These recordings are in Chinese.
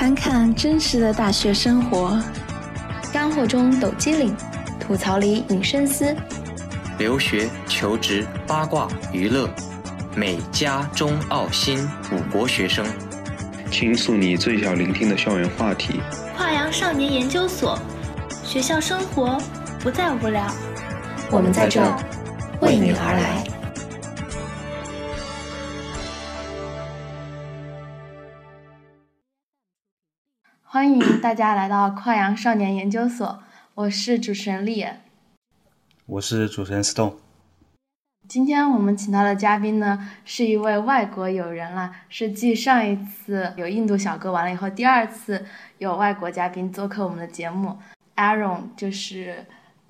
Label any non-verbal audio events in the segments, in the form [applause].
看看真实的大学生活，干货中抖机灵，吐槽里引深思。留学、求职、八卦、娱乐，美加中澳新五国学生，倾诉你最想聆听的校园话题。跨洋少年研究所，学校生活不再无聊。我们在这为你而来。欢迎大家来到跨洋少年研究所，我是主持人丽。我是主持人 Stone。今天我们请到的嘉宾呢，是一位外国友人啦，是继上一次有印度小哥完了以后，第二次有外国嘉宾做客我们的节目。Aaron 就是，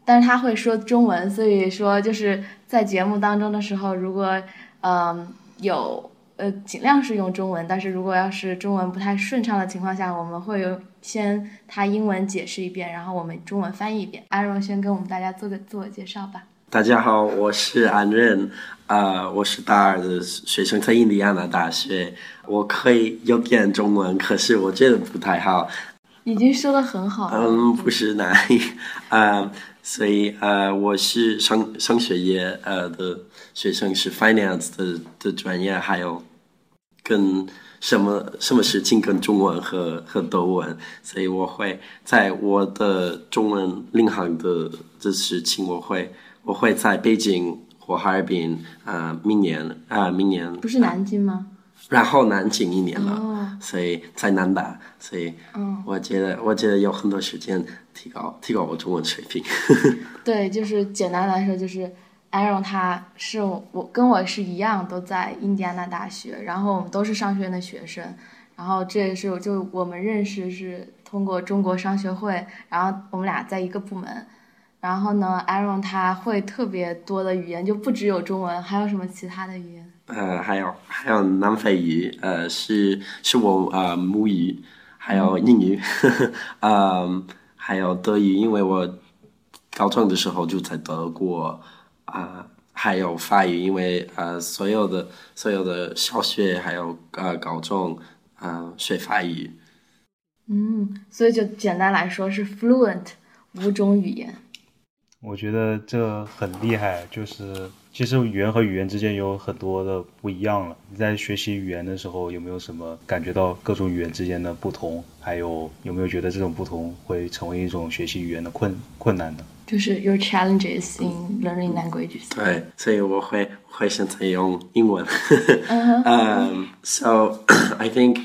但是他会说中文，所以说就是在节目当中的时候，如果嗯有。呃，尽量是用中文，但是如果要是中文不太顺畅的情况下，我们会有先他英文解释一遍，然后我们中文翻译一遍。安荣先跟我们大家做个自我介绍吧。大家好，我是安任，呃，我是大二的学生，在印第安纳大学。我可以有点中文，可是我觉得不太好。已经说的很好。嗯，不是难，[laughs] 呃，所以呃，我是商商学院呃的学生，是 finance 的的专业，还有。跟什么什么事情跟中文和和德文，所以我会在我的中文领航的的事情，我会我会在北京或哈尔滨啊，明年啊，明年不是南京吗？然后南京一年了，所以在南大，所以我觉得我觉得有很多时间提高提高我中文水平。[laughs] 对，就是简单来说就是。Aaron 他是我跟我是一样，都在印第安纳大学，然后我们都是商学院的学生，然后这也是就我们认识是通过中国商学会，然后我们俩在一个部门，然后呢，Aaron 他会特别多的语言，就不只有中文，还有什么其他的语言？呃，还有还有南非语，呃，是是我呃母语，还有英语，嗯，还有德语，因为我高中的时候就在德国。啊，还有法语，因为呃，所有的所有的小学还有呃高中，呃，学法语。嗯，所以就简单来说是 fluent 五种语言。我觉得这很厉害，就是其实语言和语言之间有很多的不一样了。你在学习语言的时候，有没有什么感觉到各种语言之间的不同？还有有没有觉得这种不同会成为一种学习语言的困困难呢？就是 your challenges in learning languages。对，所以我会会选择用英文。[laughs] um, so [clears throat] I think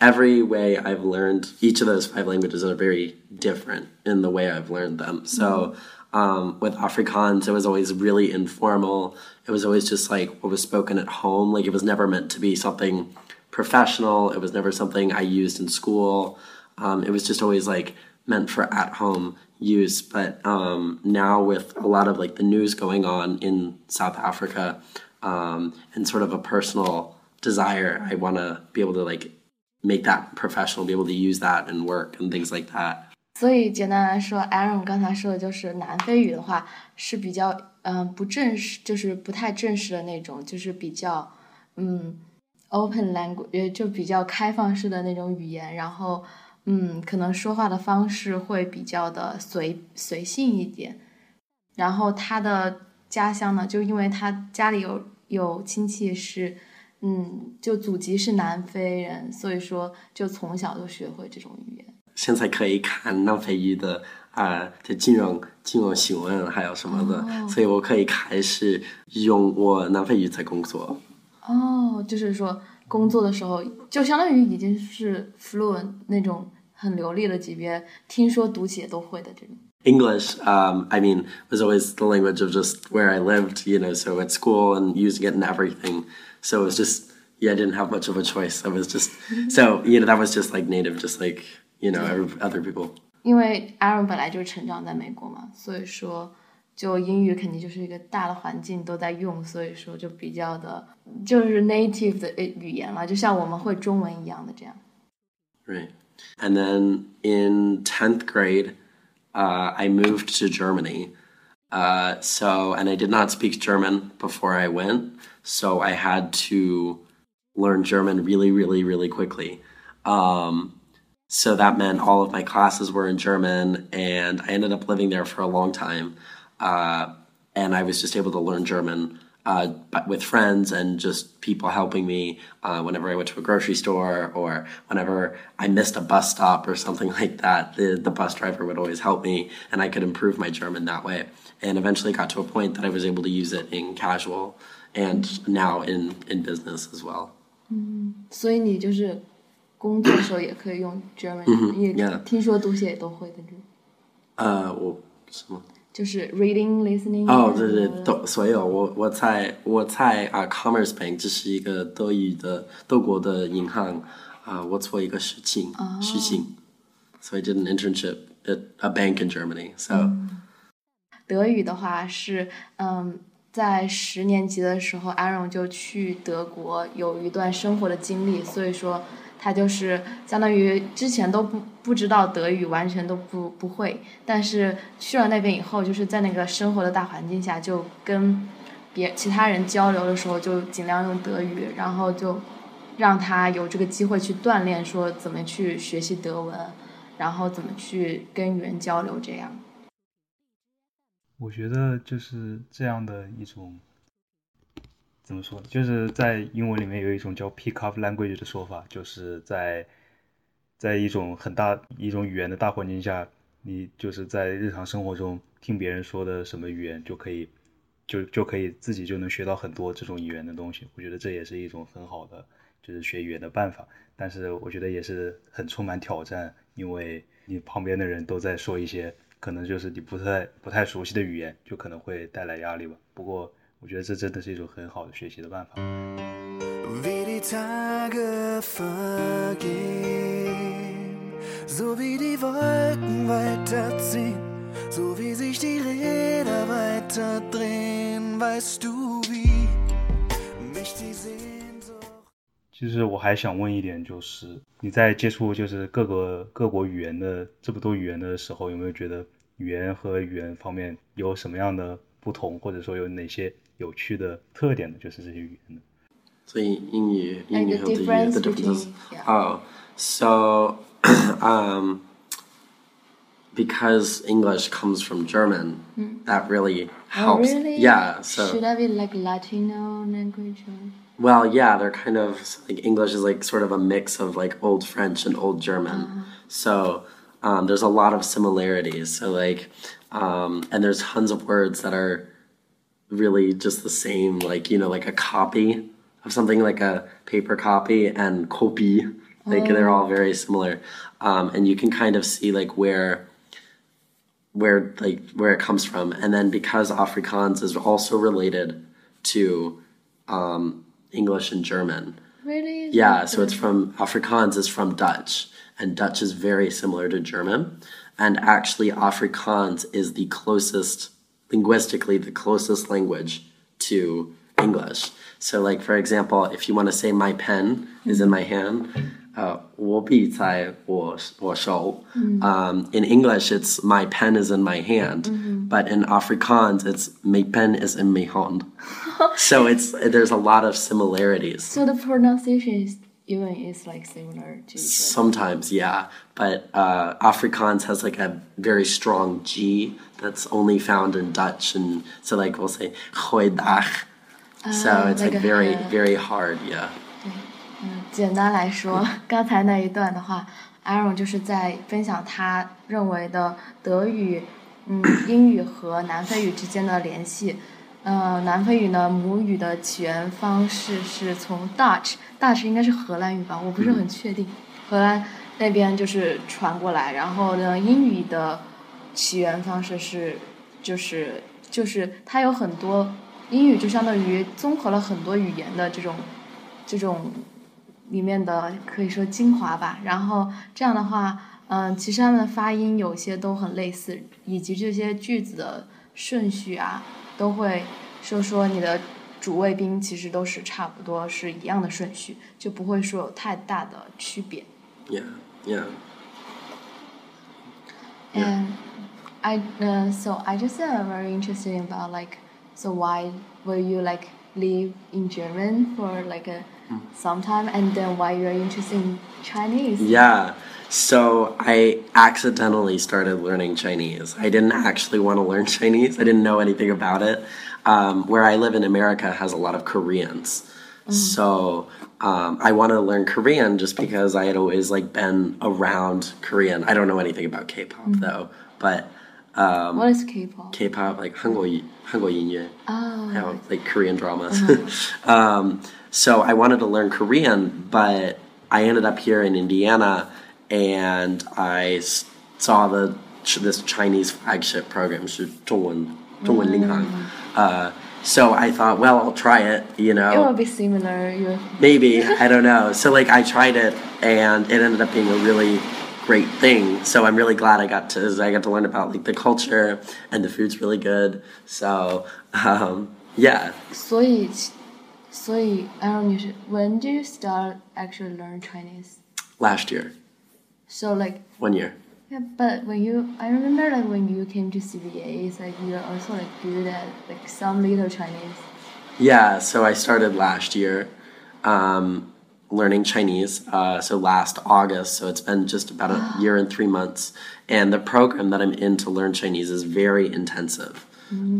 every way I've learned each of those five languages are very different in the way I've learned them. So um, with Afrikaans, it was always really informal. It was always just like what was spoken at home. Like it was never meant to be something professional. It was never something I used in school. Um, it was just always like meant for at home use. But um, now with a lot of like the news going on in South Africa um, and sort of a personal desire, I want to be able to like make that professional, be able to use that and work and things like that. 所以简单来说，Aaron 刚才说的就是南非语的话是比较嗯不正式，就是不太正式的那种，就是比较嗯 open language，就比较开放式的那种语言，然后。 嗯，可能说话的方式会比较的随随性一点。然后他的家乡呢，就因为他家里有有亲戚是，嗯，就祖籍是南非人，所以说就从小就学会这种语言。现在可以看南非语的啊，的金融金融新闻还有什么的，所以我可以开始用我南非语在工作。哦，就是说。工作的时候，就相当于已经是 fluent 那种很流利的级别，听说读写都会的这种。English, um, I mean, was always the language of just where I lived, you know, so at school and using it in everything. So it was just, yeah, I didn't have much of a choice. I was just, so, you know, that was just like native, just like, you know, other people. 因为 Aaron 本来就是成长在美国嘛，所以说就英语肯定就是一个大的环境都在用，所以说就比较的，就是 native 的语言了，就像我们会中文一样的这样。Right, and then in tenth grade, uh, I moved to Germany. Uh, so, and I did not speak German before I went, so I had to learn German really, really, really quickly. Um, so that meant all of my classes were in German, and I ended up living there for a long time. Uh, and I was just able to learn German uh, with friends and just people helping me uh, whenever I went to a grocery store or whenever I missed a bus stop or something like [laughs] that. The, the bus driver would always help me, and I could improve my German that way. And eventually got to a point that I was able to use it in casual and now in, in business as well. 嗯，所以你就是工作的时候也可以用 German，、嗯、也 yeah. 听说读写也都会的。呃，我什么？ 就是 reading listening 哦对对都所有我我在我在啊 commerce bank 这是一个德语的德国的银行啊我做一个事情事情所以 did an internship at a bank in germany so 德语的话是嗯在十年级的时候安荣就去德国有一段生活的经历所以说他就是相当于之前都不不知道德语，完全都不不会。但是去了那边以后，就是在那个生活的大环境下，就跟别其他人交流的时候，就尽量用德语，然后就让他有这个机会去锻炼，说怎么去学习德文，然后怎么去跟人交流这样。我觉得就是这样的一种，怎么说？就是在英文里面有一种叫 pick up language 的说法，就是在在一种很大一种语言的大环境下，你就是在日常生活中听别人说的什么语言，就可以就就可以自己就能学到很多这种语言的东西。我觉得这也是一种很好的就是学语言的办法，但是我觉得也是很充满挑战，因为你旁边的人都在说一些。可能就是你不太不太熟悉的语言，就可能会带来压力吧。不过，我觉得这真的是一种很好的学习的办法。其实我还想问一点，就是你在接触就是各个各国语言的这么多语言的时候，有没有觉得语言和语言方面有什么样的不同，或者说有哪些有趣的特点呢？就是这些语言的。所以英语英语和德语的 differences. Oh, so [clears throat] um, because English comes from German, that really helps. Oh, really? Yeah. So should I be like Latino language? Or? Well, yeah, they're kind of like English is like sort of a mix of like old French and old German. Uh-huh. So um, there's a lot of similarities. So like, um, and there's tons of words that are really just the same. Like you know, like a copy of something, like a paper copy, and copy. Like oh. they're all very similar, um, and you can kind of see like where where like where it comes from. And then because Afrikaans is also related to um, English and German. Really? Yeah, so it's from Afrikaans is from Dutch, and Dutch is very similar to German. And actually, Afrikaans is the closest, linguistically, the closest language to English. So, like for example, if you want to say "my pen is in my hand," uh, 我笔在我我手. Um, in English, it's "my pen is in my hand," but in Afrikaans, it's "my pen is in my hand." so it's there's a lot of similarities. So the pronunciation is even is like similar to. Sometimes, yeah, but uh, Afrikaans has like a very strong G that's only found in Dutch, and so like we'll say "goeiedag." so it's like, like very very hard, yeah. 嗯，简单来说，刚才那一段的话，Aaron 就[laughs] 是在分享他认为的德语、嗯英语和南非语之间的联系。呃，南非语呢，母语的起源方式是从 [coughs] Dutch，Dutch 应该是荷兰语吧，我不是很确定。荷兰那边就是传过来，然后呢，英语的起源方式是，就是就是它有很多英语就相当于综合了很多语言的这种这种里面的可以说精华吧。然后这样的话，嗯，其实它们的发音有些都很类似，以及这些句子的顺序啊。都会说说你的主谓宾其实都是差不多是一样的顺序，就不会说有太大的区别。Yeah, yeah. And I uh, so I just uh, very interested about like so why will you like live in German for like a some time and then why you're interested in Chinese? Yeah. So I accidentally started learning Chinese. I didn't actually want to learn [laughs] Chinese. I didn't know anything about it. Um, where I live in America has a lot of Koreans. So um, I wanted to learn Korean just because I had always like been around Korean. I don't know anything about K-pop though, but um, What is K-pop? K-pop like 韩国韩国音乐 Oh.还有 like Korean dramas. um, [laughs] so I wanted to learn Korean, but I ended up here in Indiana, and I s- saw the this Chinese flagship program, 是中文中文银行. Uh, so I thought, well, I'll try it, you know. it will be similar. You're... Maybe, [laughs] I don't know. So, like, I tried it and it ended up being a really great thing. So I'm really glad I got to I got to learn about like the culture and the food's really good. So um, yeah. So, so um, don't know. when did you start actually learn Chinese? Last year. So like. One year yeah, but when you I remember like when you came to CBA, it's like you're also like good at like some little Chinese. Yeah, so I started last year um, learning Chinese. Uh, so last August, so it's been just about a [gasps] year and three months. And the program that I'm in to learn Chinese is very intensive.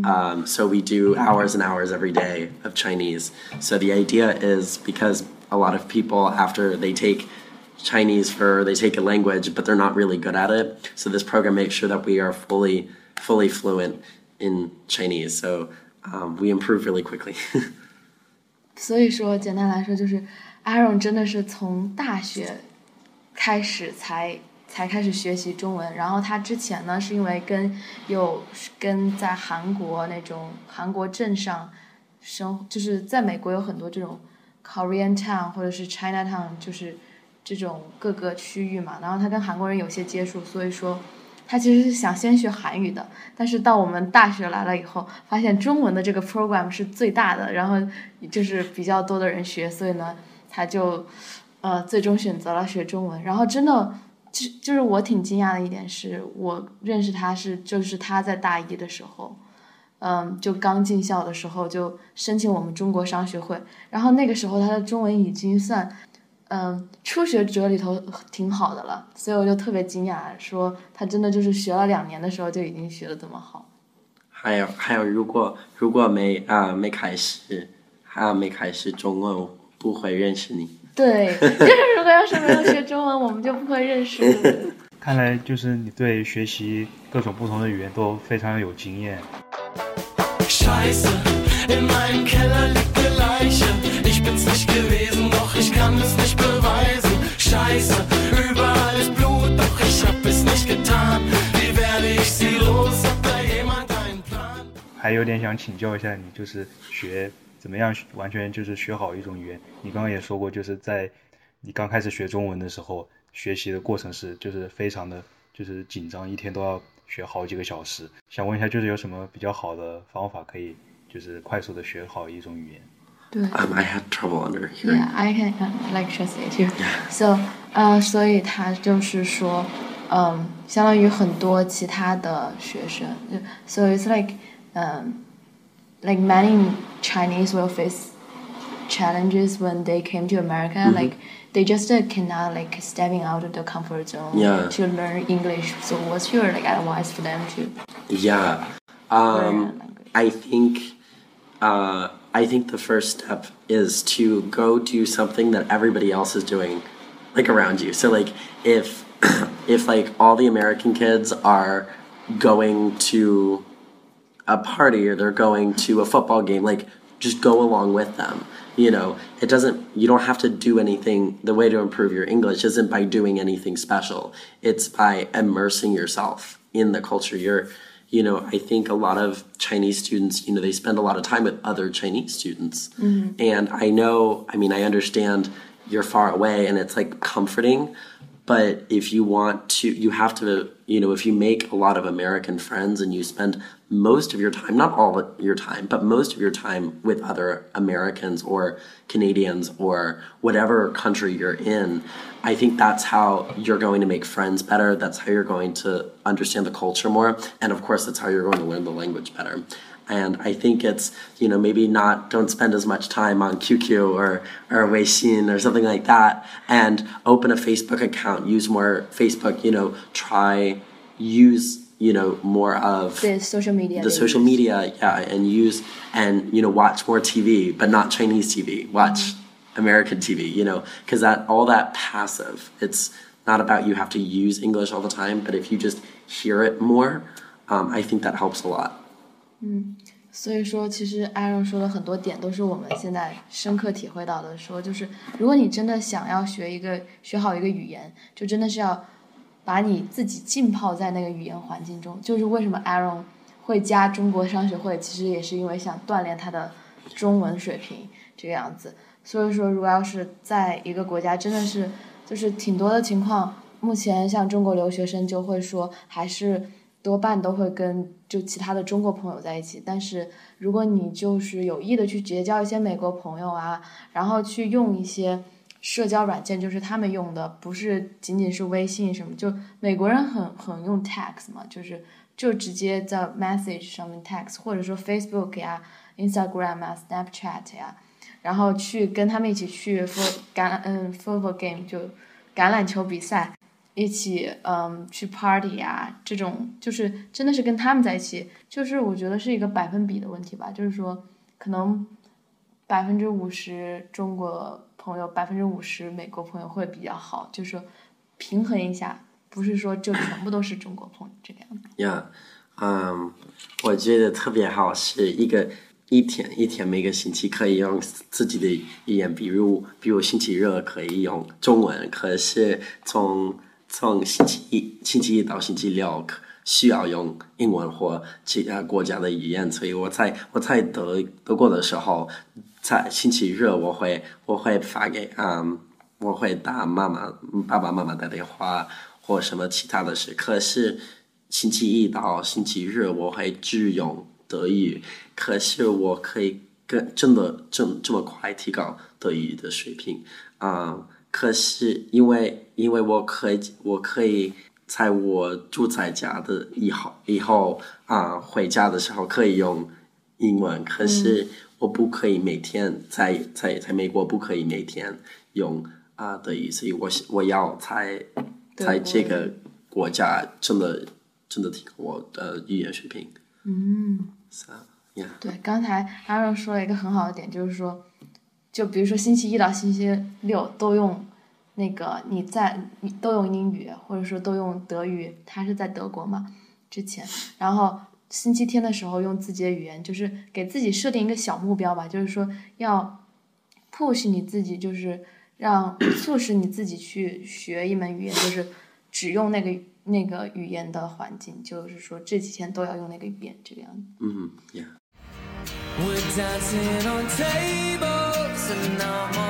Um, so we do hours and hours every day of Chinese. So the idea is because a lot of people after they take Chinese for they take a language, but they're not really good at it. So this program makes sure that we are fully fully fluent in Chinese. So um, we improve really quickly. [laughs] 所以说，简单来说就是，Aaron 真的是从大学开始才才开始学习中文。然后他之前呢，是因为跟有跟在韩国那种韩国镇上生，就是在美国有很多这种 Korean Town 或者是 China Town，就是 这种各个区域嘛。然后他跟韩国人有些接触，所以说。他其实是想先学韩语的，但是到我们大学来了以后，发现中文的这个 program 是最大的，然后就是比较多的人学，所以呢，他就呃最终选择了学中文。然后真的，就就是我挺惊讶的一点是，我认识他是就是他在大一的时候，嗯，就刚进校的时候就申请我们中国商学会，然后那个时候他的中文已经算。嗯，初学者里头挺好的了，所以我就特别惊讶，说他真的就是学了两年的时候就已经学的这么好。还有还有，如果如果没啊、没开始，还有没开始中文，我不会认识你。对，就是如果要是没有学中文，我们就不会认识。看来就是你对学习各种不同的语言都非常有经验。Scheiße, in meinem Keller liegt eine Leiche. Ich bin's nicht gewesen, doch ich kann es nicht 还有点想请教一下你，就是学怎么样完全就是学好一种语言。你刚刚也说过，就是在你刚开始学中文的时候，学习的过程是就是非常的就是紧张，一天都要学好几个小时。想问一下，就是有什么比较好的方法可以就是快速的学好一种语言？对 Um, I had trouble under hearing. Yeah, I can uh, like translate here. So，呃，所以他就是说，嗯，相当于很多其他的学生就，so it's like, um, like many Chinese will face challenges when they came to America. Like they just uh, cannot like stepping out of the comfort zone Yeah. to learn English. So, what's your like advice for them to Yeah. Um. I think uh, I think the first step is to go do something that everybody else is doing, like around you. So like if [clears throat] if like all the American kids are going to a party or they're going to a football game, like just go along with them. You know, it doesn't, you don't have to do anything. The way to improve your English isn't by doing anything special, it's by immersing yourself in the culture. You're, you know, I think a lot of Chinese students, you know, they spend a lot of time with other Chinese students. Mm-hmm. And I know, I mean, I understand you're far away and it's like comforting, but if you want to you have to you know if you make a lot of american friends and you spend most of your time not all of your time but most of your time with other americans or canadians or whatever country you're in i think that's how you're going to make friends better. That's how you're going to understand the culture more. And of course that's how you're going to learn the language better And I think it's, you know, maybe not, don't spend as much time on QQ or, or Weixin or something like that. And open a Facebook account, use more Facebook, you know, try, use you know more of the social media the social use. media yeah and use and you know watch more tv but not chinese tv watch mm-hmm. american tv you know because that all that passive it's not about you have to use english all the time but if you just hear it more um, i think that helps a lot 嗯，所以说，其实 Aaron 说的很多点都是我们现在深刻体会到的。说就是，如果你真的想要学一个学好一个语言，就真的是要把你自己浸泡在那个语言环境中，就是为什么 Aaron 会加中国商学会，其实也是因为想锻炼他的中文水平这个样子。所以说，如果要是在一个国家，真的是就是挺多的情况，目前像中国留学生就会说，还是多半都会跟就其他的中国朋友在一起。但是如果你就是有意的去结交一些美国朋友啊，然后去用一些。社交软件就是他们用的，不是仅仅是微信什么，就美国人很很用 text 嘛，就是就直接在 message 上面 text，或者说 Facebook 呀、Instagram 啊、Snapchat 呀，然后去跟他们一起去 for 橄嗯 football game 就橄榄球比赛，一起嗯去 party 呀，这种就是真的是跟他们在一起，就是我觉得是一个百分比的问题吧，就是说可能百分之五十中国。朋友百分之五十美国朋友会比较好，就是说平衡一下，不是说就全部都是中国朋友这个样子。呀，嗯，我觉得特别好是一个一天一天每个星期可以用自己的语言，比如比如星期日可以用中文，可是从从星期一星期一到星期六需要用英文或其他国家的语言，所以我在我在德德国的时候。在星期日，我会我会发给嗯，我会打妈妈爸爸妈妈的电话或什么其他的事。可是星期一到星期日，我会只用德语。可是我可以跟真的这这么快提高德语的水平啊！可是因为因为我可以我可以在我住在家的以后以后啊回家的时候可以用英文，可是。我不可以每天在在在美国不可以每天用啊的意思，我我要在在这个国家真的真的提高我的语言水平。嗯，是呀。对，刚才阿荣说了一个很好的点，就是说，就比如说星期一到星期六都用那个你在你都用英语，或者说都用德语，他是在德国嘛之前，然后。星期天的时候用自己的语言，就是给自己设定一个小目标吧，就是说要 push 你自己，就是让促使你自己去学一门语言，就是只用那个那个语言的环境，就是说这几天都要用那个语言，这个样子。嗯，Yeah。and I'm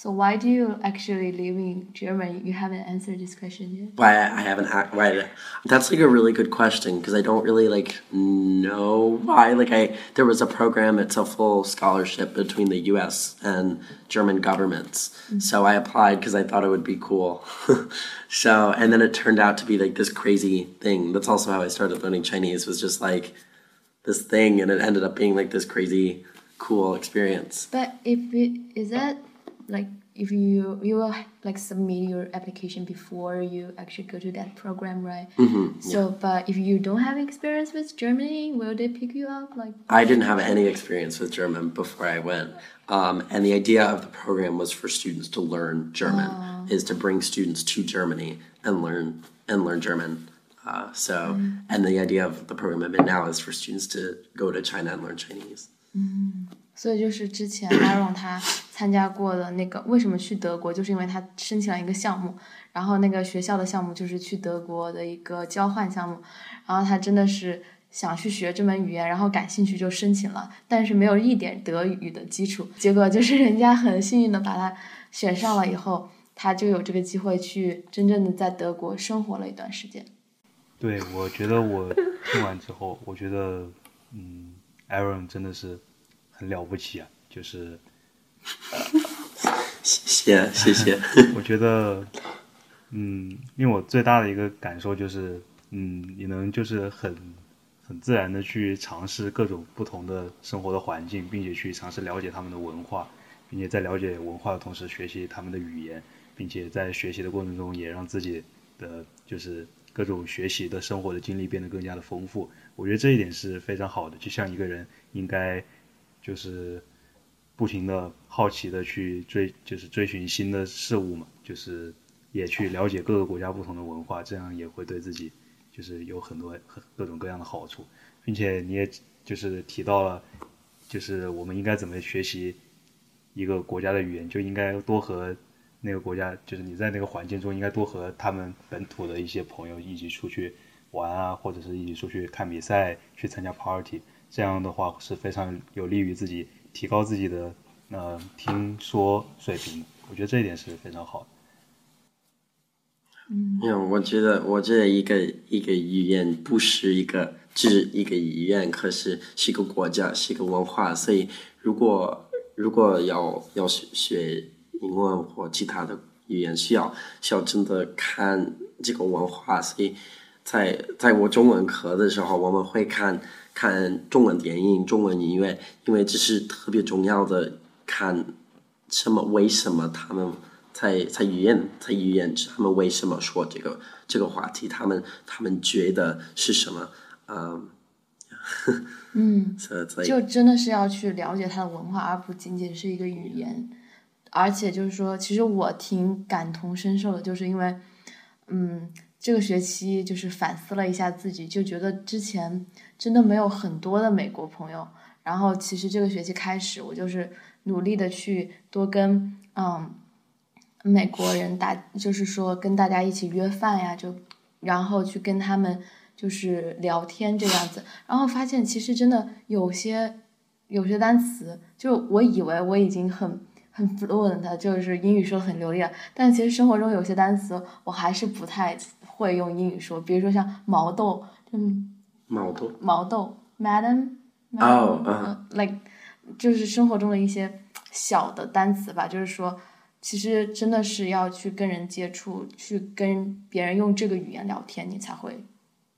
So why do you actually live in Germany? You haven't answered this question yet. Why I haven't why that's like a really good question because I don't really like know why. Like I there was a program. It's a full scholarship between the U.S. and German governments. Mm-hmm. So I applied because I thought it would be cool. [laughs] so and then it turned out to be like this crazy thing. That's also how I started learning Chinese. Was just like this thing, and it ended up being like this crazy cool experience. But if it is that like if you you will like submit your application before you actually go to that program right mm-hmm, so yeah. but if you don't have experience with germany will they pick you up like i didn't have any experience with german before i went um, and the idea of the program was for students to learn german oh. is to bring students to germany and learn and learn german uh, so mm. and the idea of the program i'm in now is for students to go to china and learn chinese mm. 所以就是之前 Aaron 他 参加过的那个，为什么去德国，就是因为他申请了一个项目，然后那个学校的项目就是去德国的一个交换项目，然后他真的是想去学这门语言，然后感兴趣就申请了，但是没有一点德语的基础，结果就是人家很幸运的把他选上了以后，他就有这个机会去真正的在德国生活了一段时间。对，我觉得我听完之后，我觉得嗯，Aaron 真的是。很了不起啊，就是，谢 [laughs] 谢谢谢。[laughs] 我觉得嗯，因为我最大的一个感受就是，嗯，你能就是很很自然的去尝试各种不同的生活的环境，并且去尝试了解他们的文化，并且在了解文化的同时学习他们的语言，并且在学习的过程中也让自己的就是各种学习的生活的经历变得更加的丰富。我觉得这一点是非常好的，就像一个人应该就是不停的好奇的去追，就是追寻新的事物嘛，就是也去了解各个国家不同的文化，这样也会对自己就是有很多各种各样的好处，并且你也就是提到了，就是我们应该怎么学习一个国家的语言，就应该多和那个国家，就是你在那个环境中应该多和他们本土的一些朋友一起出去。玩啊，或者是一起出去看比赛，去参加 party，这样的话是非常有利于自己提高自己的呃听说水平。我觉得这一点是非常好的。嗯，我觉得我觉得一个一个语言不是一个只一个语言，可是是一个国家，是一个文化。所以如果如果要要学学英文或其他的语言，需要需要真的看这个文化，所以。在在我中文课的时候，我们会看看中文电影、中文音乐，因为这是特别重要的。看什么？为什么他们在在语言在语言他们为什么说这个这个话题？他们他们觉得是什么？嗯，嗯，[laughs] 就真的是要去了解他的文化，而不仅仅是一个语言。而且就是说，其实我挺感同身受的，就是因为，嗯。这个学期就是反思了一下自己，就觉得之前真的没有很多的美国朋友。然后其实这个学期开始，我就是努力的去多跟嗯美国人打，就是说跟大家一起约饭呀，就然后去跟他们就是聊天这样子。然后发现其实真的有些有些单词，就我以为我已经很很 fluent，就是英语说的很流利了，但其实生活中有些单词我还是不太。会用英语说，比如说像毛豆，嗯，毛豆，毛豆，madam，哦，like，就是生活中的一些小的单词吧。就是说，其实真的是要去跟人接触，去跟别人用这个语言聊天，你才会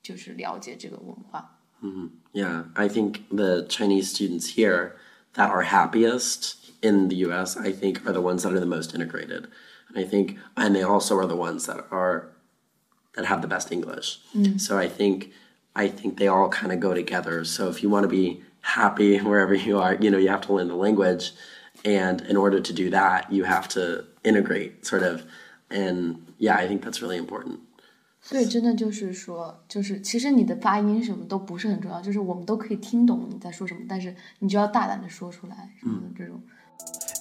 就是了解这个文化。嗯，Yeah, I think the Chinese students here that are happiest in the U.S. I think are the ones that are the most integrated, and I think, and they also are the ones that are that have the best English. Mm. So I think I think they all kind of go together. So if you want to be happy [laughs] wherever you are, you know, you have to learn the language, and in order to do that, you have to integrate, sort of. And yeah, I think that's really important. 所以真的就是说，就是其实你的发音什么都不是很重要，就是我们都可以听懂你在说什么，但是你就要大胆的说出来什么的这种。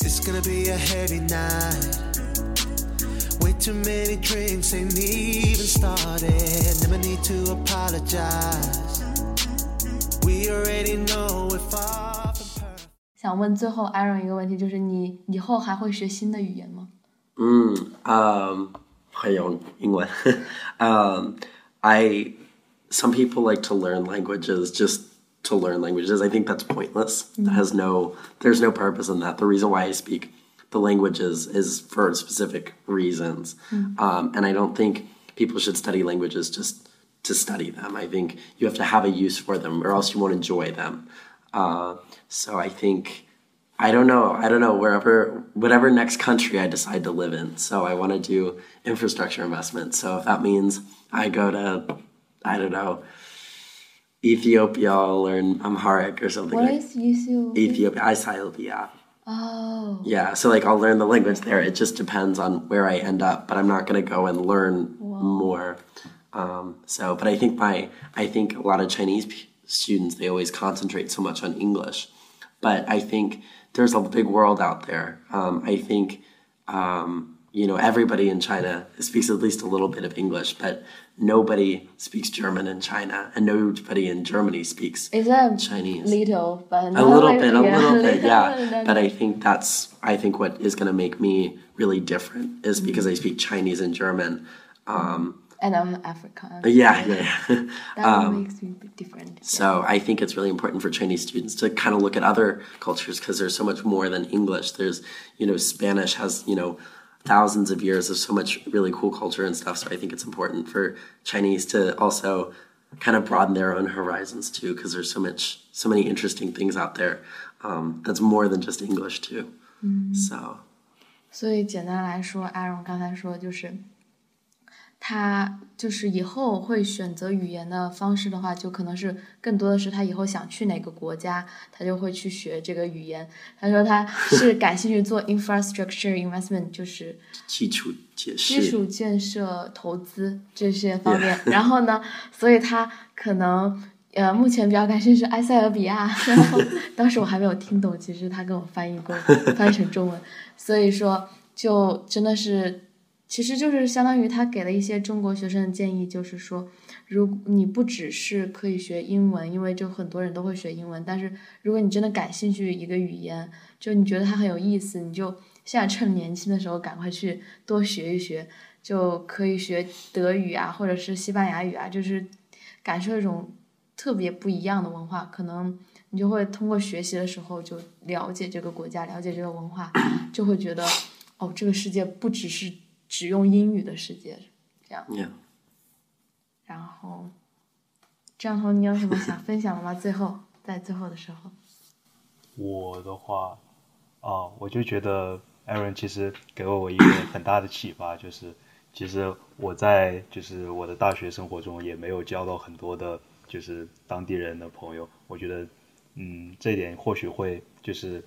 It's gonna be a heavy night. too many drinks ain't even started. Never need to apologize. We already know we're far from perfect. 想问最后 Aaron 一个问题，就是你以后还会学新的语言吗？嗯，嗯，会用英文。um, I [laughs] some people like to learn languages just to learn languages. I think that's pointless. Mm -hmm. That has no there's no purpose in that. The reason why I speak the languages is for specific reasons. Mm. Um, and I don't think people should study languages just to study them. I think you have to have a use for them or else you won't enjoy them. Uh, so I think, I don't know, I don't know, wherever, whatever next country I decide to live in. So I want to do infrastructure investment. So if that means I go to, I don't know, Ethiopia, I'll learn Amharic or something. What like, is Ethiopia? Ethiopia, Ethiopia. Oh. Yeah, so like I'll learn the language there. It just depends on where I end up, but I'm not going to go and learn Whoa. more. Um, so, but I think my I think a lot of Chinese students they always concentrate so much on English, but I think there's a big world out there. Um, I think um, you know everybody in China speaks at least a little bit of English, but nobody speaks German in China, and nobody in Germany speaks Chinese. Little, but a little bit, a little bit, [laughs] yeah. But I think that's I think what is going to make me really different is because I speak Chinese and German. Um, and I'm African. Yeah, yeah. yeah. [laughs] that [laughs] um, makes me different. So I think it's really important for Chinese students to kind of look at other cultures because there's so much more than English. There's, you know, Spanish has, you know, thousands of years of so much really cool culture and stuff. So I think it's important for Chinese to also kind of broaden their own horizons too, because there's so much, so many interesting things out there um, that's more than just English too. Mm. So. 所以简单来说，Aaron 刚才说就是。 他就是以后会选择语言的方式的话，就可能是更多的是他以后想去哪个国家，他就会去学这个语言。他说他 [laughs] 是感兴趣做 infrastructure investment，就是基础建设、基础建设投资这些方面。[laughs] 然后呢，所以他可能呃目前比较感兴趣埃塞俄比亚。然后 [laughs] 当时我还没有听懂，其实他跟我翻译过，翻译成中文。所以说，就真的是。其实就是相当于他给了一些中国学生的建议，就是说，如果你不只是可以学英文，因为就很多人都会学英文，但是如果你真的感兴趣一个语言，就你觉得它很有意思，你就现在趁年轻的时候赶快去多学一学，就可以学德语啊，或者是西班牙语啊，就是感受一种特别不一样的文化，可能你就会通过学习的时候就了解这个国家，了解这个文化，就会觉得哦，这个世界不只是。只用英语的世界，这样。然后，这样头你有什么想分享的吗？最后，在最后的时候。我的话，啊，我就觉得 Aaron 其实给了我一个很大的启发，就是其实我在就是我的大学生活中也没有交到很多的，就是当地人的朋友。我觉得，嗯，这一点或许会就是，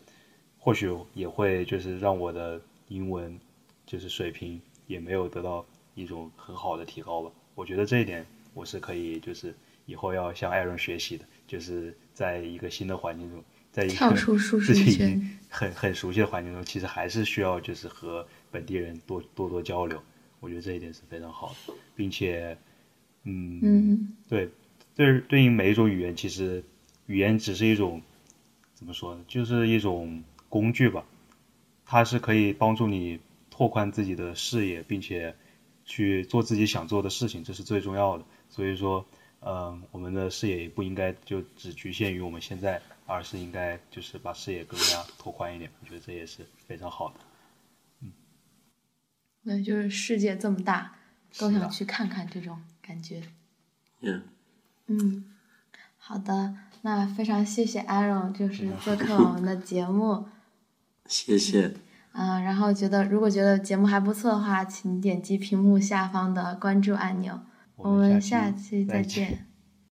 或许也会就是让我的英文就是水平。也没有得到一种很好的提高吧。我觉得这一点我是可以，就是以后要向艾伦学习的，就是在一个新的环境中，在一个自己已经很很熟悉的环境中，其实还是需要就是和本地人多多多交流。我觉得这一点是非常好的，并且，嗯，对，对，对应每一种语言，其实语言只是一种怎么说呢，就是一种工具吧，它是可以帮助你。拓宽自己的视野，并且去做自己想做的事情，这是最重要的。所以说，嗯，我们的视野也不应该就只局限于我们现在，而是应该就是把视野更加拓宽一点。我觉得这也是非常好的。嗯，对，就是世界这么大，都想去看看这种感觉。嗯。嗯，好的，那非常谢谢 Aaron，就是做客我们的节目。[laughs] 谢谢。嗯，然后觉得如果觉得节目还不错的话，请点击屏幕下方的关注按钮。我们下期再见。